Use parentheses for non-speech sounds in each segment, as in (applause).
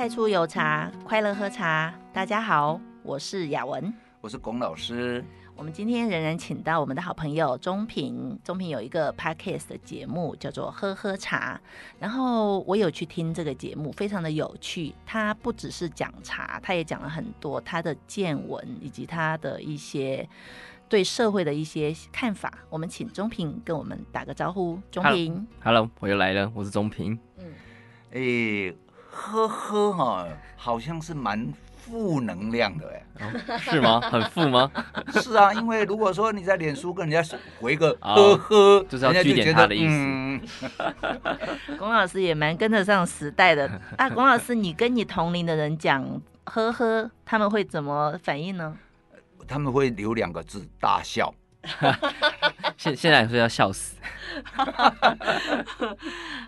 太初有茶，快乐喝茶。大家好，我是雅文，我是龚老师。我们今天仍然请到我们的好朋友钟平，钟平有一个 podcast 的节目叫做《喝喝茶》，然后我有去听这个节目，非常的有趣。他不只是讲茶，他也讲了很多他的见闻以及他的一些对社会的一些看法。我们请钟平跟我们打个招呼。钟平，Hello，我又来了，我是钟平。嗯，哎，喝喝哈，好像是蛮。负能量的哎、哦，是吗？(laughs) 很负吗？是啊，因为如果说你在脸书跟人家回个呵呵，哦、就是要句点他的意思。(laughs) 龚老师也蛮跟得上时代的啊，龚老师，你跟你同龄的人讲呵呵，他们会怎么反应呢？他们会留两个字：大笑。(laughs) 现现在说要笑死。(laughs)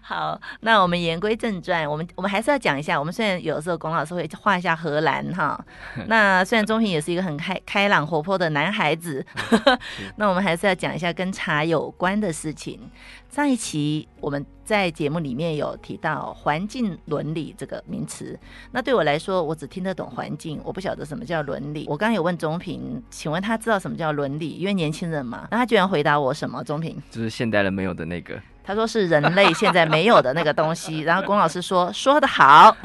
好，那我们言归正传，我们我们还是要讲一下。我们虽然有的时候龚老师会画一下荷兰哈，(laughs) 那虽然中平也是一个很开开朗活泼的男孩子，(laughs) 那我们还是要讲一下跟茶有关的事情。上一期我们在节目里面有提到环境伦理这个名词，那对我来说，我只听得懂环境，我不晓得什么叫伦理。我刚刚有问中平，请问他知道什么叫伦理？因为年轻人嘛，那他居然回答我什么？中 (laughs) 平就是现代人没有的那个，他说是人类现在没有的那个东西。然后龚老师说说的好，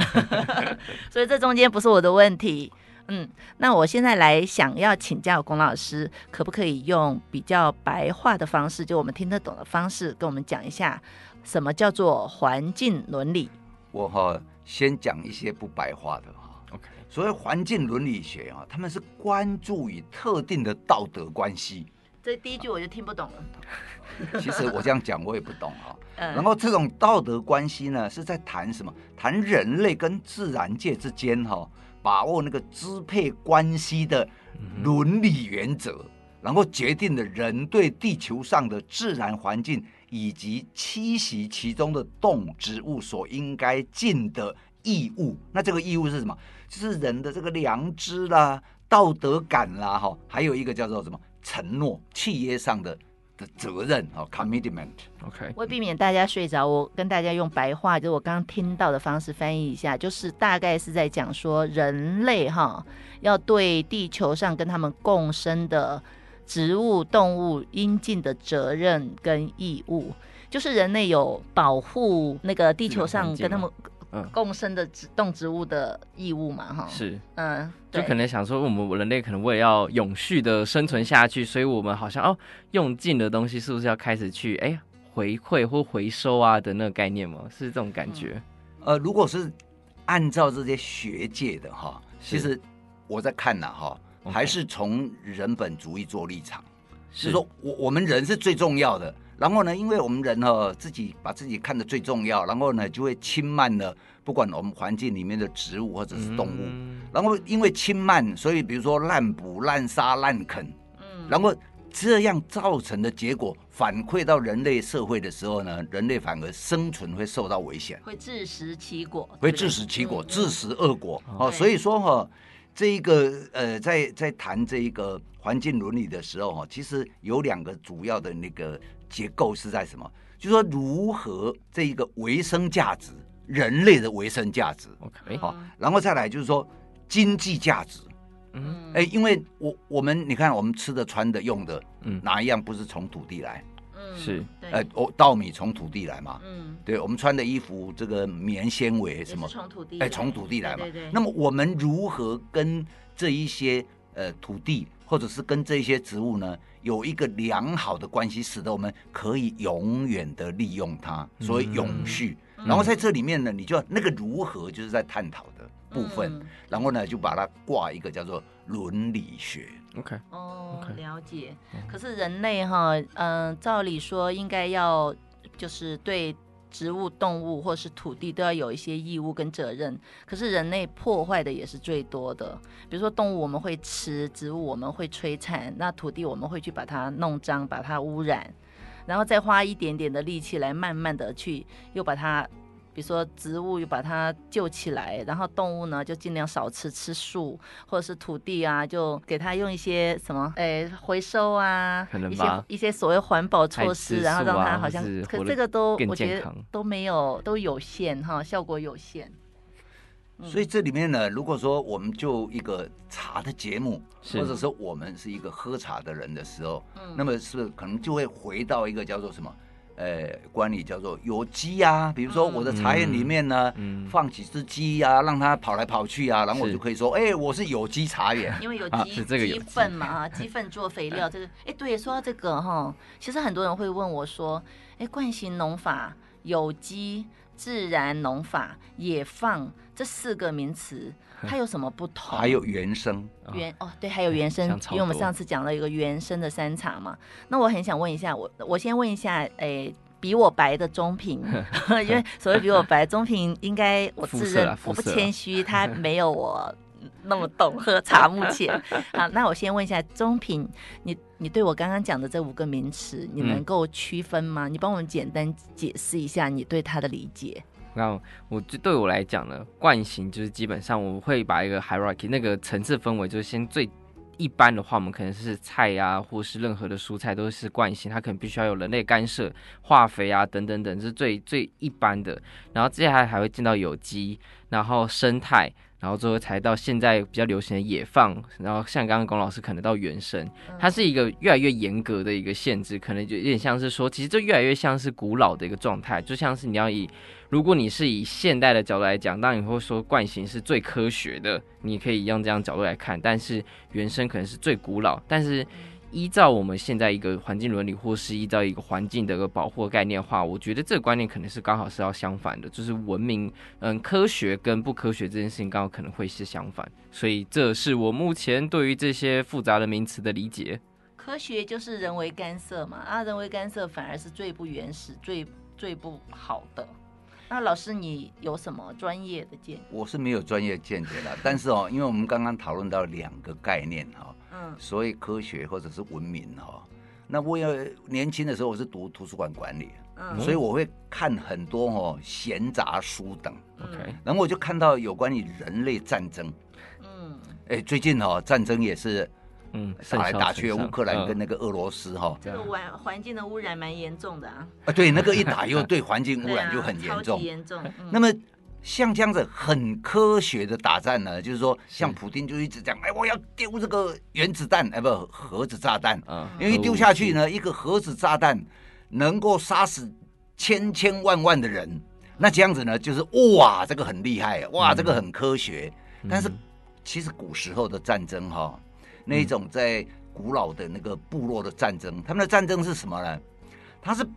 (laughs) 所以这中间不是我的问题。嗯，那我现在来想要请教龚老师，可不可以用比较白话的方式，就我们听得懂的方式，跟我们讲一下什么叫做环境伦理？我哈先讲一些不白话的哈。OK，所谓环境伦理学啊，他们是关注于特定的道德关系。这第一句我就听不懂了。(laughs) 其实我这样讲我也不懂哈。(laughs) 嗯。然后这种道德关系呢，是在谈什么？谈人类跟自然界之间哈。把握那个支配关系的伦理原则，然后决定了人对地球上的自然环境以及栖息其中的动植物所应该尽的义务。那这个义务是什么？就是人的这个良知啦、道德感啦，哈，还有一个叫做什么承诺、契约上的。的责任哦，commitment，OK。为避免大家睡着，我跟大家用白话，就是我刚刚听到的方式翻译一下，就是大概是在讲说，人类哈要对地球上跟他们共生的植物、动物应尽的责任跟义务，就是人类有保护那个地球上跟他们。共生的植动植物的义务嘛，哈，是，嗯，就可能想说，我们人类可能为了要永续的生存下去，所以我们好像哦，用尽的东西是不是要开始去哎回馈或回收啊的那个概念吗？是这种感觉？呃，如果是按照这些学界的哈，其实我在看呢哈，还是从人本主义做立场，是说我我们人是最重要的。然后呢，因为我们人哈自己把自己看得最重要，然后呢就会轻慢了不管我们环境里面的植物或者是动物。嗯、然后因为轻慢，所以比如说滥捕、滥杀、滥啃，嗯，然后这样造成的结果反馈到人类社会的时候呢，人类反而生存会受到危险，会自食其果，会自食其果，自食恶果。哦，所以说哈，这一个呃，在在谈这一个环境伦理的时候哈，其实有两个主要的那个。结构是在什么？就是说如何这一个维生价值，人类的维生价值，OK，好，然后再来就是说经济价值，嗯，哎，因为我我们你看我们吃的、穿的、用的，嗯，哪一样不是从土地来？嗯，是，呃，哦稻米从土地来嘛，嗯，对，我们穿的衣服，这个棉纤维什么，从土地，哎，从土地来嘛，对对。那么我们如何跟这一些呃土地？或者是跟这些植物呢，有一个良好的关系，使得我们可以永远的利用它，所以永续。嗯、然后在这里面呢，你就那个如何就是在探讨的部分，嗯、然后呢就把它挂一个叫做伦理学。OK，哦，了解。可是人类哈，嗯、呃，照理说应该要就是对。植物、动物或是土地都要有一些义务跟责任，可是人类破坏的也是最多的。比如说动物我们会吃，植物我们会摧残，那土地我们会去把它弄脏、把它污染，然后再花一点点的力气来慢慢的去又把它。比如说植物又把它救起来，然后动物呢就尽量少吃吃素，或者是土地啊，就给它用一些什么，哎，回收啊，一些一些所谓环保措施，啊、然后让它好像，可这个都我觉得都没有都有限哈，效果有限。所以这里面呢，如果说我们就一个茶的节目，或者说我们是一个喝茶的人的时候，嗯、那么是可能就会回到一个叫做什么？呃，管理叫做有机啊，比如说我的茶园里面呢，嗯。嗯、放几只鸡啊，让它跑来跑去啊，然后我就可以说，哎是，我是有机茶园，(laughs) 因为有鸡鸡粪嘛，鸡粪做肥料，(laughs) 这个，哎，对，说到这个哈，其实很多人会问我说，哎，惯性农法、有机、自然农法、野放这四个名词，(laughs) 它有什么不同？还有原生，原哦，对，还有原生，因为我们上次讲了一个原生的山茶嘛。那我很想问一下，我我先问一下，哎，比我白的中平，(laughs) 因为所谓比我白，中平应该我自认 (laughs) 我不谦虚，他没有我那么懂喝茶。目前，(laughs) 好，那我先问一下中平，你你对我刚刚讲的这五个名词，你能够区分吗？你帮我们简单解释一下你对它的理解。那我就对我来讲呢，惯性就是基本上我会把一个 hierarchy 那个层次分为，就是先最一般的话，我们可能是菜呀、啊，或是任何的蔬菜都是惯性，它可能必须要有人类干涉、化肥啊等等等，是最最一般的。然后接下来还会进到有机，然后生态。然后最后才到现在比较流行的野放，然后像刚刚龚老师可能到原生，它是一个越来越严格的一个限制，可能就有点像是说，其实这越来越像是古老的一个状态，就像是你要以，如果你是以现代的角度来讲，当然你会说惯行是最科学的，你可以用这样角度来看，但是原生可能是最古老，但是。依照我们现在一个环境伦理，或是依照一个环境的一个保护概念的话，我觉得这个观念可能是刚好是要相反的，就是文明，嗯，科学跟不科学这件事情刚好可能会是相反，所以这是我目前对于这些复杂的名词的理解。科学就是人为干涉嘛，啊，人为干涉反而是最不原始、最最不好的。那老师，你有什么专业的见解？我是没有专业见解的，但是哦，因为我们刚刚讨论到两个概念哈。嗯所以科学或者是文明哈，那我要年轻的时候我是读图书馆管理，嗯，所以我会看很多哦闲杂书等，OK，然后我就看到有关于人类战争，嗯，哎，最近哦战争也是，嗯，打来打去，乌克兰跟那个俄罗斯哈，这个环环境的污染蛮严重的啊，啊，对，那个一打又 (laughs) 对环境污染就很严重，严重，那么。像这样子很科学的打战呢，就是说，像普丁就一直讲，哎，我要丢这个原子弹，哎，不，核子炸弹，嗯，因为一丢下去呢，一个核子炸弹能够杀死千千万万的人，那这样子呢，就是哇，这个很厉害，哇，这个很科学。但是其实古时候的战争哈，那一种在古老的那个部落的战争，他们的战争是什么呢？他是。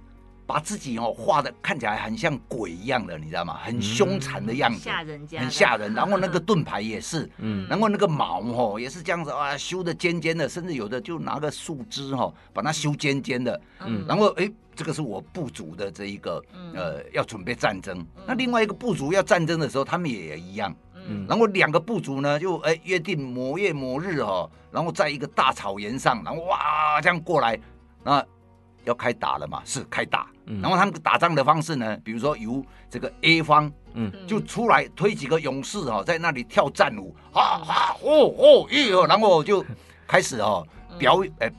把自己哦画的看起来很像鬼一样的，你知道吗？很凶残的样子，吓人家，很吓人。然后那个盾牌也是，嗯，然后那个矛哦也是这样子啊，修的尖尖的，甚至有的就拿个树枝哈把它修尖尖的，嗯，然后哎，这个是我部族的这一个呃要准备战争。那另外一个部族要战争的时候，他们也一样，嗯，然后两个部族呢就哎约定某月某日哦，然后在一个大草原上，然后哇这样过来，那。要开打了嘛？是开打，然后他们打仗的方式呢？比如说由这个 A 方，嗯，就出来推几个勇士哈，在那里跳战舞，哈哈哦哦耶，然后就开始哦表演，哎，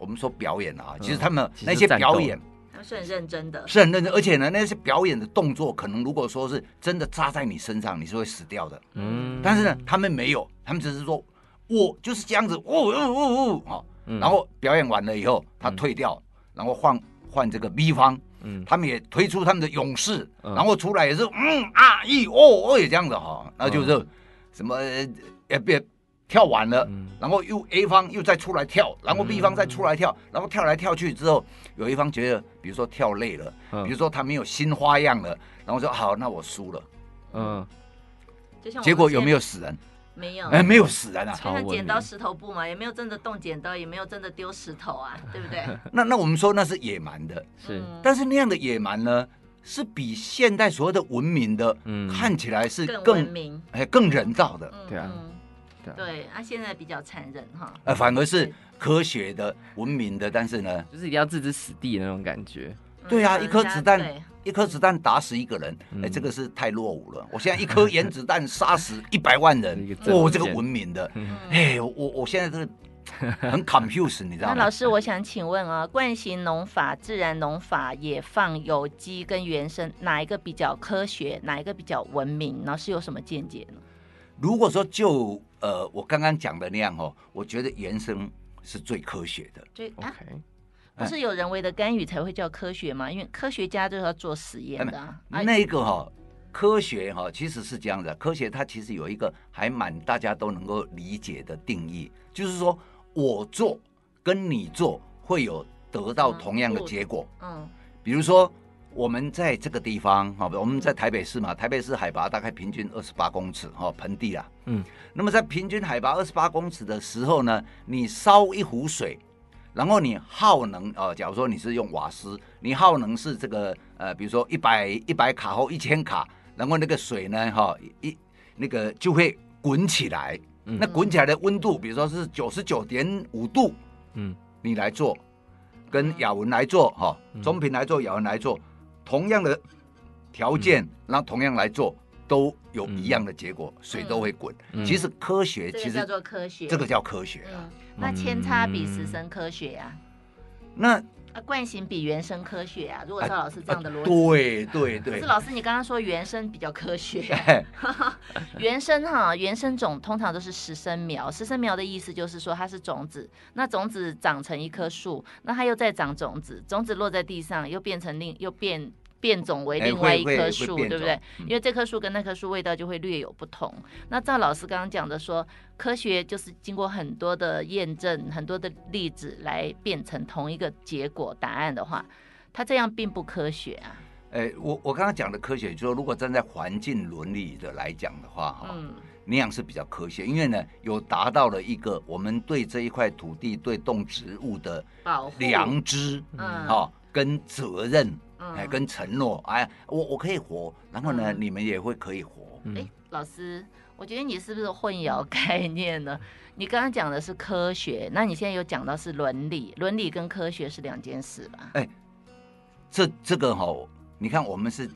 我们说表演啊，其实他们那些表演，是很认真的，是很认真，而且呢，那些表演的动作，可能如果说是真的扎在你身上，你是会死掉的，嗯，但是呢，他们没有，他们只是说，我就是这样子，哦哦哦哦，然后表演完了以后，他退掉。然后换换这个 B 方，嗯，他们也推出他们的勇士，嗯、然后出来也是嗯啊一哦哦也这样子哈，那就是什么也别跳完了，嗯、然后又 A 方又再出来跳，然后 B 方再出来跳，嗯、然后跳来跳去之后，有一方觉得比如说跳累了，嗯、比如说他没有新花样了，然后说好，那我输了，嗯，结果有没有死人？没有，哎，没有死人啊！就像剪刀石头布嘛，也没有真的动剪刀，也没有真的丢石头啊，对不对？(laughs) 那那我们说那是野蛮的，是，但是那样的野蛮呢，是比现代所谓的文明的，嗯，看起来是更文明，哎，更人造的，对啊，对，啊，现在比较残忍哈，呃，反而是科学的、文明的，但是呢，就是一定要置之死地的那种感觉。对啊，一颗子弹，一颗子弹打死一个人，哎，这个是太落伍了。我现在一颗原子弹杀死一百万人，(laughs) 哦，这个文明的，哎，我我现在是很 confused，你知道吗？那老师，我想请问啊，惯行农法、自然农法、野放、有机跟原生，哪一个比较科学？哪一个比较文明？老师有什么见解呢？如果说就呃我刚刚讲的那样哦，我觉得原生是最科学的。对啊，OK，不是有人为的干预才会叫科学吗？因为科学家就是要做实验的、啊。那个哈、哦，科学哈、哦、其实是这样的，科学它其实有一个还蛮大家都能够理解的定义，就是说我做跟你做会有得到同样的结果。嗯，嗯比如说。我们在这个地方，哈，我们在台北市嘛，台北市海拔大概平均二十八公尺，哈，盆地啊，嗯，那么在平均海拔二十八公尺的时候呢，你烧一壶水，然后你耗能，哦，假如说你是用瓦斯，你耗能是这个，呃，比如说一百一百卡或一千卡，然后那个水呢，哈，一那个就会滚起来，嗯，那滚起来的温度，比如说是九十九点五度，嗯，你来做，跟雅文来做，哈，中平来做，雅文来做。同样的条件，那、嗯同样来做，都有一样的结果，水都会滚。其实科学其实叫做科学，这个叫科学啊。那千差比十生科学啊？那啊惯性比原生科学啊？如果赵老师这样的逻辑，对对对。可是老师，你刚刚说原生比较科学，(laughs) (laughs) 原生哈，原生种通常都是实生苗。实生苗的意思就是说它是种子，那种子长成一棵树，那它又再长种子，种子落在地上又变成另又变。变种为另外一棵树，对不对？因为这棵树跟那棵树味道就会略有不同。那赵老师刚刚讲的说，科学就是经过很多的验证、很多的例子来变成同一个结果答案的话，它这样并不科学啊。哎，我我刚刚讲的科学，就是说如果站在环境伦理的来讲的话，哈、嗯，那样是比较科学，因为呢，有达到了一个我们对这一块土地、对动植物的良知，嗯，哈，跟责任。哎，跟承诺，哎，我我可以活，然后呢，嗯、你们也会可以活。哎、嗯，老师，我觉得你是不是混淆概念呢？你刚刚讲的是科学，那你现在又讲到是伦理，伦理跟科学是两件事吧？哎，这这个哈、哦，你看我们是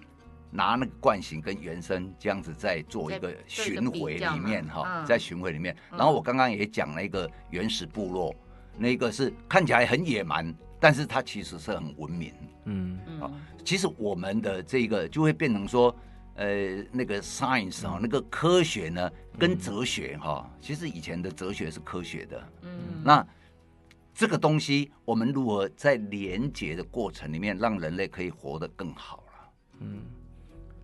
拿那个惯性跟原生这样子在做一个巡回里面哈，在巡回里面，然后我刚刚也讲了一个原始部落，那个是看起来很野蛮。但是它其实是很文明，嗯。啊，其实我们的这个就会变成说，呃，那个 science 啊，那个科学呢，跟哲学哈，其实以前的哲学是科学的，嗯，那这个东西我们如何在连接的过程里面，让人类可以活得更好了，嗯。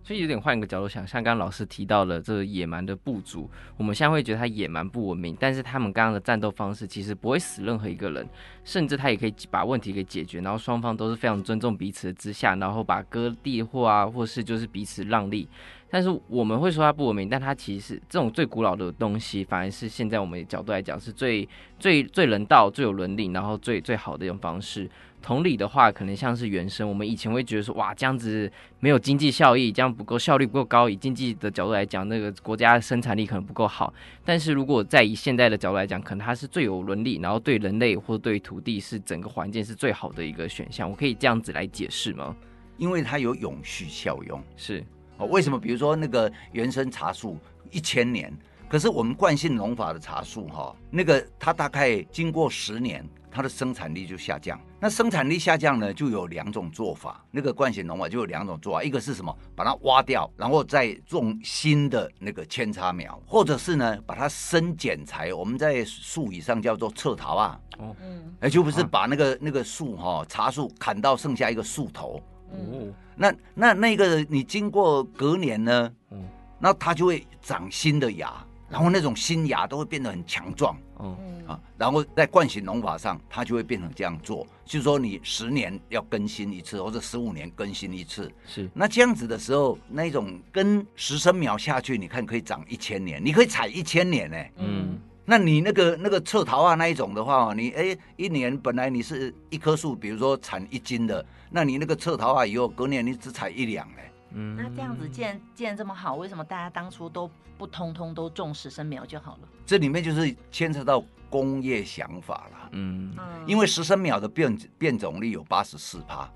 所以有点换一个角度想，像刚刚老师提到的这个野蛮的部族，我们现在会觉得他野蛮不文明，但是他们刚刚的战斗方式其实不会死任何一个人，甚至他也可以把问题给解决，然后双方都是非常尊重彼此之下，然后把割地或啊，或是就是彼此让利。但是我们会说它不文明，但它其实这种最古老的东西，反而是现在我们的角度来讲是最最最人道、最有伦理，然后最最好的一种方式。同理的话，可能像是原生，我们以前会觉得说，哇，这样子没有经济效益，这样不够效率不够高。以经济的角度来讲，那个国家生产力可能不够好。但是如果在以现在的角度来讲，可能它是最有伦理，然后对人类或对土地是整个环境是最好的一个选项。我可以这样子来解释吗？因为它有永续效用。是哦，为什么？比如说那个原生茶树一千年，可是我们惯性农法的茶树哈，那个它大概经过十年。它的生产力就下降，那生产力下降呢，就有两种做法。那个惯性农法就有两种做法，一个是什么？把它挖掉，然后再种新的那个扦插苗，或者是呢，把它生剪裁。我们在术语上叫做侧桃啊。哦，嗯，哎，就不是把那个那个树哈茶树砍到剩下一个树头。哦，那那那个你经过隔年呢，嗯，那它就会长新的芽，然后那种新芽都会变得很强壮。嗯。啊，然后在惯性农法上，它就会变成这样做，就是说你十年要更新一次，或者十五年更新一次。是，那这样子的时候，那种跟十生苗下去，你看可以长一千年，你可以采一千年呢。嗯，那你那个那个侧桃啊那一种的话，你哎一年本来你是一棵树，比如说产一斤的，那你那个侧桃啊以后隔年你只采一两呢。嗯，那这样子既然既然这么好，为什么大家当初都不通通都种十生苗就好了？这里面就是牵扯到。工业想法了，嗯，因为十生苗的变变种率有八十四趴，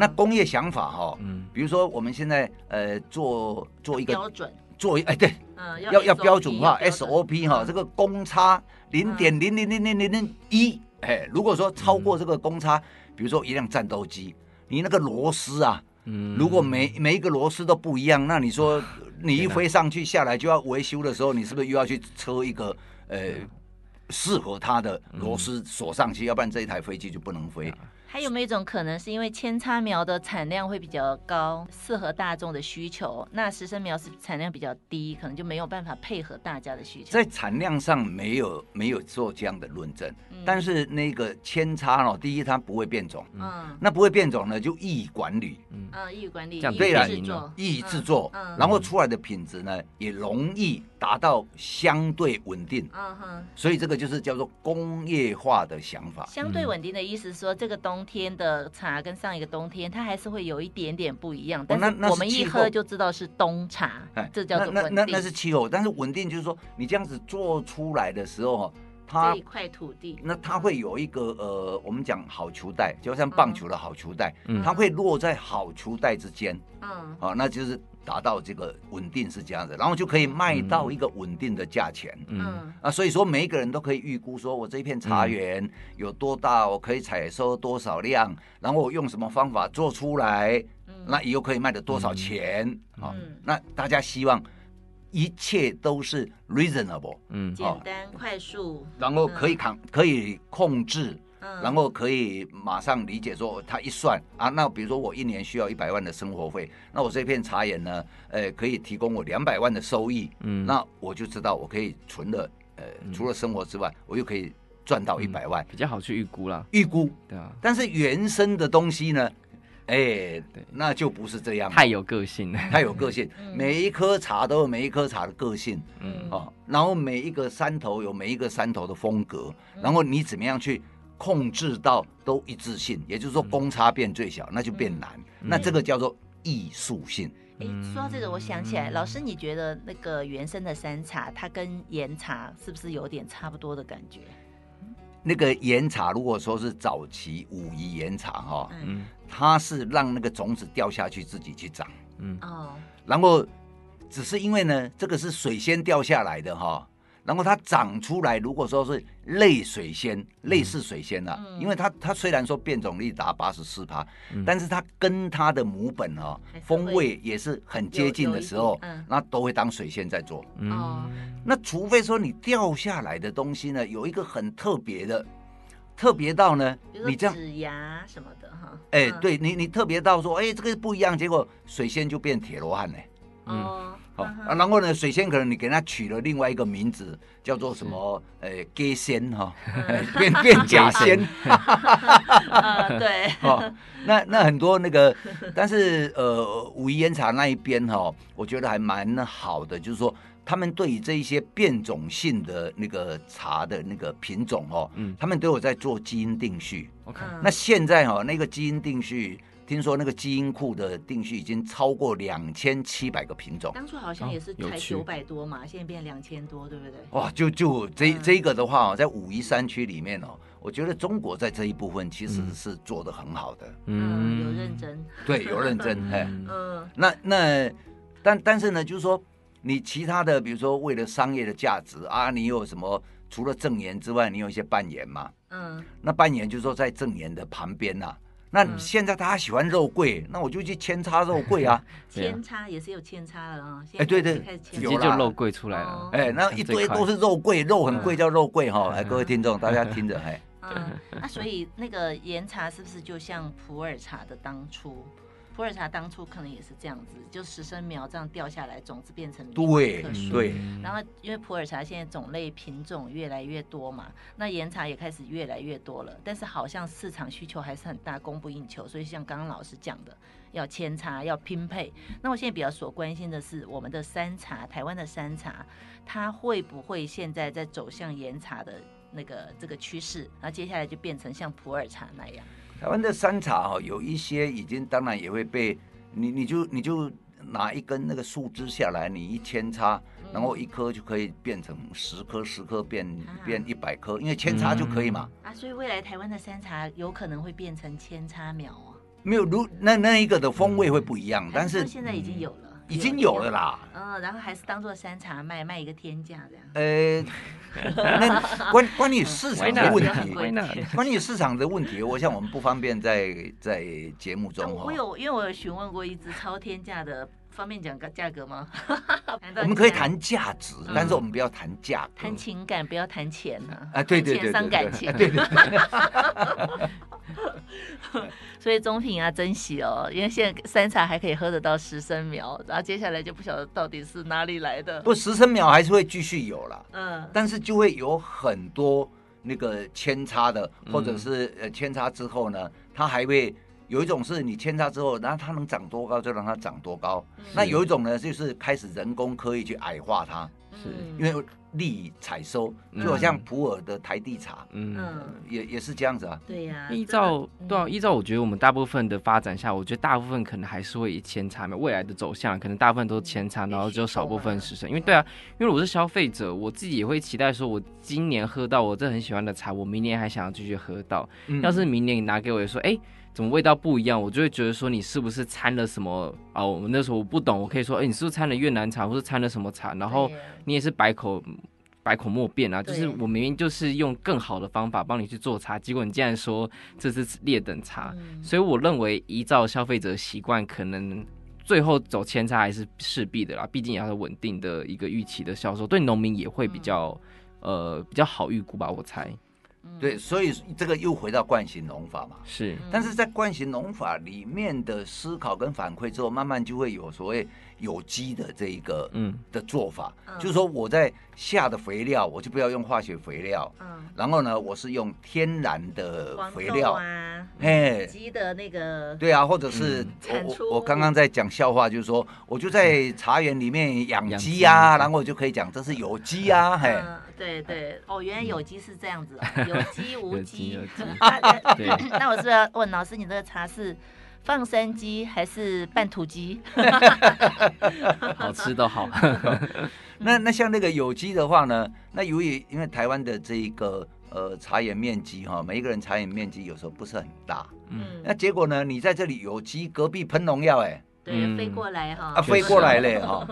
那工业想法哈，嗯，比如说我们现在呃做做一个标准，做一哎对，嗯，要要标准化 SOP 哈，这个公差零点零零零零零零一，哎，如果说超过这个公差，比如说一辆战斗机，你那个螺丝啊，嗯，如果每每一个螺丝都不一样，那你说你一飞上去下来就要维修的时候，你是不是又要去车一个呃适合它的螺丝锁上去？要不然这一台飞机就不能飞。还有没有一种可能，是因为扦插苗的产量会比较高，适合大众的需求？那实生苗是产量比较低，可能就没有办法配合大家的需求。在产量上没有没有做这样的论证，嗯、但是那个扦插哦，第一它不会变种，嗯，那不会变种呢，就易于管理，嗯，易于管理，易于制作，易于制作，嗯，然后出来的品质呢也容易达到相对稳定，嗯哼，所以这个就是叫做工业化的想法。相对稳定的意思是说，这个冬天的茶跟上一个冬天，它还是会有一点点不一样。但是我们一喝就知道是冬茶，这叫做稳定。那那是气候，但是稳定就是说，你这样子做出来的时候，它这一块土地，那它会有一个呃，我们讲好球带，就像棒球的好球带，它会落在好球带之间，嗯，啊，那就是。达到这个稳定是这样子，然后就可以卖到一个稳定的价钱。嗯。啊，所以说每一个人都可以预估说，我这一片茶园有多大，我可以采收多少量，然后我用什么方法做出来，那以后可以卖的多少钱啊？那大家希望一切都是 reasonable，嗯，简单快速，然后可以扛，可以控制。然后可以马上理解说，他一算啊，那比如说我一年需要一百万的生活费，那我这片茶园呢，呃，可以提供我两百万的收益，嗯，那我就知道我可以存了，呃，除了生活之外，我又可以赚到一百万，比较好去预估啦。预估，对啊。但是原生的东西呢，哎，对，那就不是这样，太有个性了，太有个性。(laughs) 每一颗茶都有每一颗茶的个性，嗯。啊，然后每一个山头有每一个山头的风格，然后你怎么样去？控制到都一致性，也就是说公差变最小，嗯、那就变难。嗯、那这个叫做艺术性。哎、欸，说到这个，我想起来，老师，你觉得那个原生的山茶，它跟岩茶是不是有点差不多的感觉？那个岩茶，如果说是早期武夷岩茶哈，嗯，它是让那个种子掉下去自己去长，嗯哦，然后只是因为呢，这个是水仙掉下来的哈。然后它长出来，如果说是类水仙，类似水仙啊，因为它它虽然说变种率达八十四趴，但是它跟它的母本哦，风味也是很接近的时候，那都会当水仙在做。哦，那除非说你掉下来的东西呢，有一个很特别的，特别到呢，你这样指牙什么的哈，哎，对你你特别到说，哎，这个不一样，结果水仙就变铁罗汉嘞。嗯。好啊，然后呢，水仙可能你给它取了另外一个名字，叫做什么？呃，假仙哈，变变 (laughs) 假仙。(laughs) 对。哦，那那很多那个，但是呃，武夷岩茶那一边哈，我觉得还蛮好的，就是说他们对于这一些变种性的那个茶的那个品种哦，嗯，他们都有在做基因定序。OK，那现在哈，那个基因定序。听说那个基因库的定序已经超过两千七百个品种，当初好像也是才九百多嘛，现在变两千多，对不对？哇，就就这、嗯、这个的话，在武夷山区里面哦，我觉得中国在这一部分其实是做的很好的，嗯，有认真，对，有认真，(laughs) 哎，嗯，那那但但是呢，就是说你其他的，比如说为了商业的价值啊，你有什么？除了正言之外，你有一些扮演嘛，嗯，那扮演就是说在正言的旁边呐、啊。那现在大家喜欢肉桂，那我就去扦插肉桂啊。(laughs) 扦插也是有扦插的啊。哎，对对，直接就肉桂出来了。哎，那一堆都是肉桂，肉很贵，叫肉桂哈。哎，各位听众，大家听着，哎。嗯，那所以那个岩茶是不是就像普洱茶的当初？普洱茶当初可能也是这样子，就十生苗这样掉下来，种子变成对对。然后因为普洱茶现在种类品种越来越多嘛，那岩茶也开始越来越多了，但是好像市场需求还是很大，供不应求。所以像刚刚老师讲的，要扦插，要拼配。那我现在比较所关心的是我们的山茶，台湾的山茶，它会不会现在在走向岩茶的那个这个趋势？然后接下来就变成像普洱茶那样？台湾的山茶哈，有一些已经当然也会被你，你就你就拿一根那个树枝下来，你一扦插，然后一颗就可以变成十颗，十颗变变一百颗，因为扦插就可以嘛。啊，所以未来台湾的山茶有可能会变成扦插苗哦。没有，如那那一个的风味会不一样，但是现在已经有了。已经有了啦，嗯，然后还是当做山茶卖，卖一个天价这样。呃，那 (laughs) 关关于市场的问题，关于市场的问题，我想我们不方便在在节目中。我有，因为我有询问过一只超天价的方便讲个价格吗？(laughs) 我们可以谈价值，嗯、但是我们不要谈价格。谈情感，不要谈钱啊！啊，对对对，伤感情。对 (laughs) 对。(laughs) 所以中品啊，珍惜哦，因为现在山茶还可以喝得到十升苗，然后接下来就不晓得到底是哪里来的。不，十升苗还是会继续有了，嗯，但是就会有很多那个扦插的，或者是呃扦插之后呢，它还会。有一种是你扦插之后，然后它能长多高就让它长多高。那有一种呢，就是开始人工刻意去矮化它，是因为利于采收，就好像普洱的台地茶，嗯，也也是这样子啊。对呀、啊，依照对啊，依照我觉得我们大部分的发展下，我觉得大部分可能还是会以扦插嘛，未来的走向可能大部分都是前茶，然后只有少部分十升。因为对啊，因为我是消费者，我自己也会期待说，我今年喝到我这很喜欢的茶，我明年还想要继续喝到。嗯、要是明年你拿给我也说，哎。怎么味道不一样？我就会觉得说你是不是掺了什么啊？我们那时候我不懂，我可以说，哎，你是不是掺了越南茶，或是掺了什么茶？然后你也是百口百口莫辩啊！就是我明明就是用更好的方法帮你去做茶，结果你竟然说这是劣等茶。嗯、所以我认为依照消费者习惯，可能最后走扦差还是势必的啦。毕竟也要有稳定的一个预期的销售，对农民也会比较、嗯、呃比较好预估吧，我猜。对，所以这个又回到惯性农法嘛，是。但是在惯性农法里面的思考跟反馈之后，慢慢就会有所谓有机的这一个嗯。的做法，嗯、就是说我在下的肥料，我就不要用化学肥料，嗯，然后呢，我是用天然的肥料。啊，哎，鸡的那个，对啊，或者是我我我刚刚在讲笑话，就是说我就在茶园里面养鸡啊，(laughs) 然后我就可以讲这是有机啊，嘿。对对。哦，原来有机是这样子，(laughs) 有机无机。(laughs) 那我是不是要问老师，你这个茶是放山鸡还是半土鸡？(laughs) 好吃都好。(laughs) 那那像那个有机的话呢？那由于因为台湾的这一个呃茶园面积哈，每一个人茶园面积有时候不是很大，嗯，那结果呢，你在这里有机，隔壁喷农药，哎。对，飞过来哈，啊，飞过来嘞哈，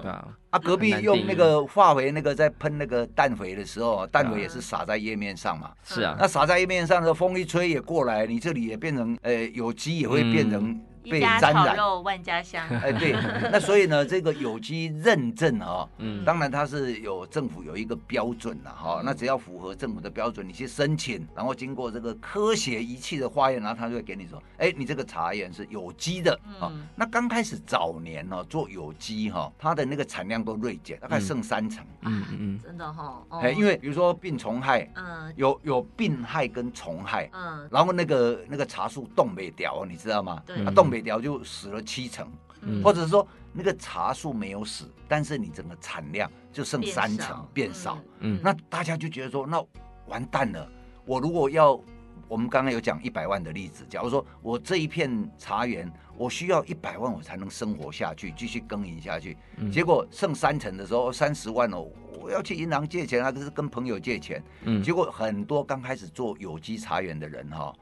啊，隔壁用那个化肥，那个在喷那个氮肥的时候，氮肥也是撒在叶面上嘛，是啊，那撒在叶面上的风一吹也过来，你这里也变成，呃，有机也会变成。被沾染，肉万家香。(laughs) 哎，对，那所以呢，(laughs) 这个有机认证哈，嗯，当然它是有政府有一个标准的哈，那只要符合政府的标准，你去申请，然后经过这个科学仪器的化验，然后他就会给你说，哎，你这个茶园是有机的啊。那刚开始早年呢，做有机哈，它的那个产量都锐减，大概剩三成。嗯嗯，真的哈。哎，因为比如说病虫害，嗯，有有病害跟虫害，嗯，然后那个那个茶树冻没掉，你知道吗？对，冻。北条就死了七成，嗯、或者是说那个茶树没有死，但是你整个产量就剩三成变少，嗯，那大家就觉得说，那完蛋了。我如果要，我们刚刚有讲一百万的例子，假如说我这一片茶园，我需要一百万我才能生活下去，继续耕耘下去，嗯、结果剩三成的时候，三十万哦，我要去银行借钱，还是跟朋友借钱，嗯，结果很多刚开始做有机茶园的人哈。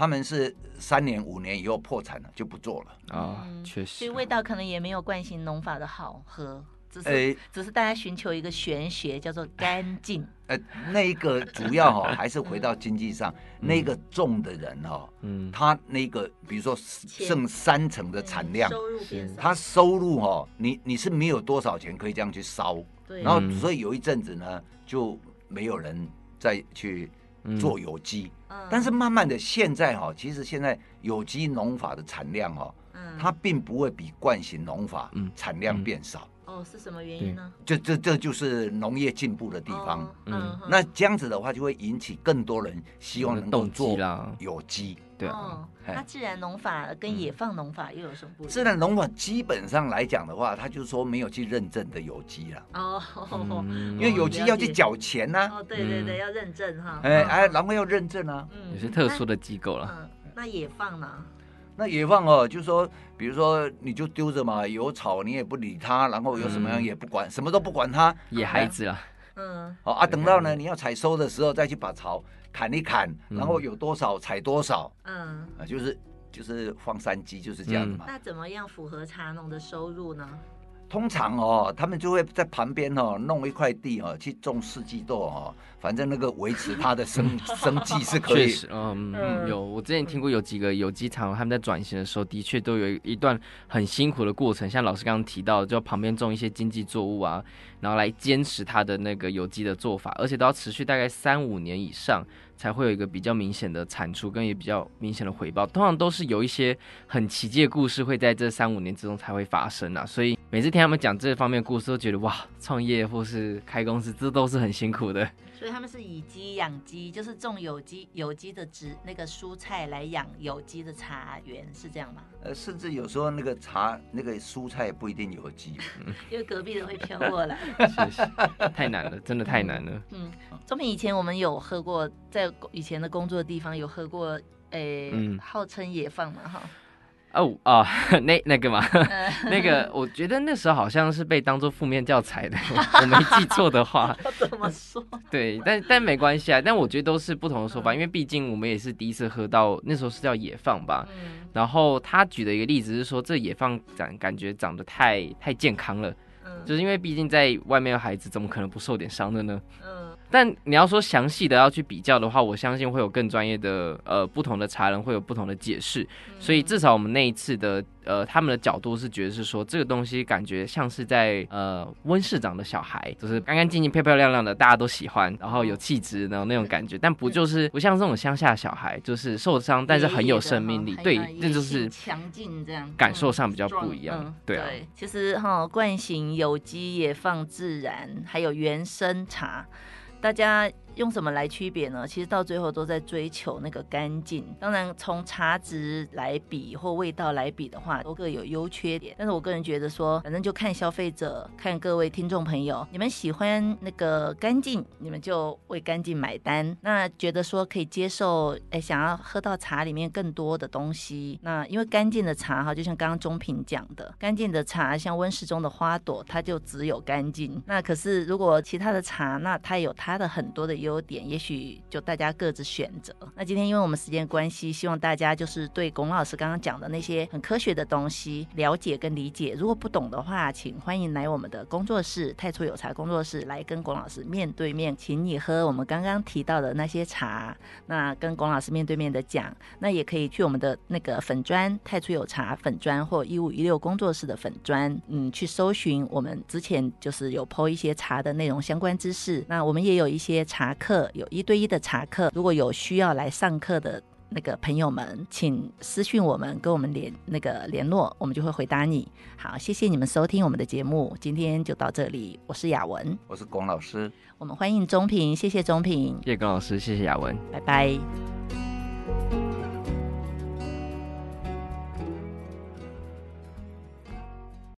他们是三年五年以后破产了，就不做了。啊，确实。所以味道可能也没有惯性农法的好喝，只是、欸、只是大家寻求一个玄学，叫做干净。呃，那一个主要哈还是回到经济上，嗯、那个种的人哈，嗯，他那个比如说剩三成的产量，收入，他收入哈，你你是没有多少钱可以这样去烧，对，然后所以有一阵子呢就没有人再去。做有机，嗯、但是慢慢的现在哈，其实现在有机农法的产量哈，嗯、它并不会比惯型农法产量变少。哦，是什么原因呢？这这这就是农业进步的地方。哦、嗯，那这样子的话，就会引起更多人希望能够做有机。对哦，那自然农法跟野放农法又有什么不一样？自然农法基本上来讲的话，它就是说没有去认证的有机了。哦，(laughs) 因为有机要去缴钱呐。哦，对对对，要认证哈。哎哎，然后要认证啊。嗯，也是特殊的机构了。嗯，那野放呢？那野放哦，就是说，比如说你就丢着嘛，有草你也不理它，然后有什么样也不管，什么都不管它，野孩子啊。嗯。好啊，等到呢你要采收的时候再去把草。砍一砍，然后有多少采多少，嗯，啊，就是就是放山鸡就是这样子嘛。那怎么样符合茶农的收入呢？通常哦，他们就会在旁边哦弄一块地哦去种四季豆哦，反正那个维持它的生 (laughs) 生计是可以。确实，嗯，有我之前听过有几个有机厂，他们在转型的时候，的确都有一段很辛苦的过程。像老师刚刚提到，就旁边种一些经济作物啊，然后来坚持它的那个有机的做法，而且都要持续大概三五年以上。才会有一个比较明显的产出，跟也比较明显的回报。通常都是有一些很奇迹的故事会在这三五年之中才会发生啊。所以每次听他们讲这方面故事，都觉得哇，创业或是开公司，这都是很辛苦的。所以他们是以鸡养鸡，就是种有机有机的植那个蔬菜来养有机的茶园，是这样吗？呃，甚至有时候那个茶那个蔬菜不一定有机，(laughs) 因为隔壁的会飘过来。(laughs) 谢谢，太难了，真的太难了。嗯，中平以前我们有喝过，在以前的工作的地方有喝过，诶、欸，嗯、号称野放嘛，哈。哦哦，(laughs) 那那个嘛，(laughs) 那个我觉得那时候好像是被当做负面教材的，我没记错的话。(laughs) 怎么说？对，但但没关系啊。但我觉得都是不同的说法，因为毕竟我们也是第一次喝到，那时候是叫野放吧。然后他举的一个例子是说，这野放长感觉长得太太健康了，就是因为毕竟在外面的孩子怎么可能不受点伤的呢？但你要说详细的要去比较的话，我相信会有更专业的呃不同的茶人会有不同的解释，所以至少我们那一次的呃他们的角度是觉得是说这个东西感觉像是在呃温室长的小孩，就是干干净净、漂漂亮亮的，大家都喜欢，然后有气质然后那种感觉，但不就是不像这种乡下小孩，就是受伤但是很有生命力，对，这就是强劲这样，感受上比较不一样，对啊。其实哈，惯性有机也放自然，还有原生茶。大家用什么来区别呢？其实到最后都在追求那个干净。当然，从茶质来比或味道来比的话，都各有优缺点。但是我个人觉得说，反正就看消费者，看各位听众朋友，你们喜欢那个干净，你们就为干净买单。那觉得说可以接受，哎，想要喝到茶里面更多的东西，那因为干净的茶哈，就像刚刚中平讲的，干净的茶像温室中的花朵，它就只有干净。那可是如果其他的茶，那它有它的很多的优。优点，也许就大家各自选择。那今天因为我们时间关系，希望大家就是对龚老师刚刚讲的那些很科学的东西了解跟理解。如果不懂的话，请欢迎来我们的工作室太初有茶工作室来跟龚老师面对面，请你喝我们刚刚提到的那些茶。那跟龚老师面对面的讲，那也可以去我们的那个粉砖太初有茶粉砖或一五一六工作室的粉砖，嗯，去搜寻我们之前就是有 po 一些茶的内容相关知识。那我们也有一些茶。课有一对一的查课，如果有需要来上课的那个朋友们，请私讯我们，跟我们联那个联络，我们就会回答你。好，谢谢你们收听我们的节目，今天就到这里。我是雅文，我是龚老师，我们欢迎中平，谢谢中平，谢谢龚老师，谢谢雅文，拜拜。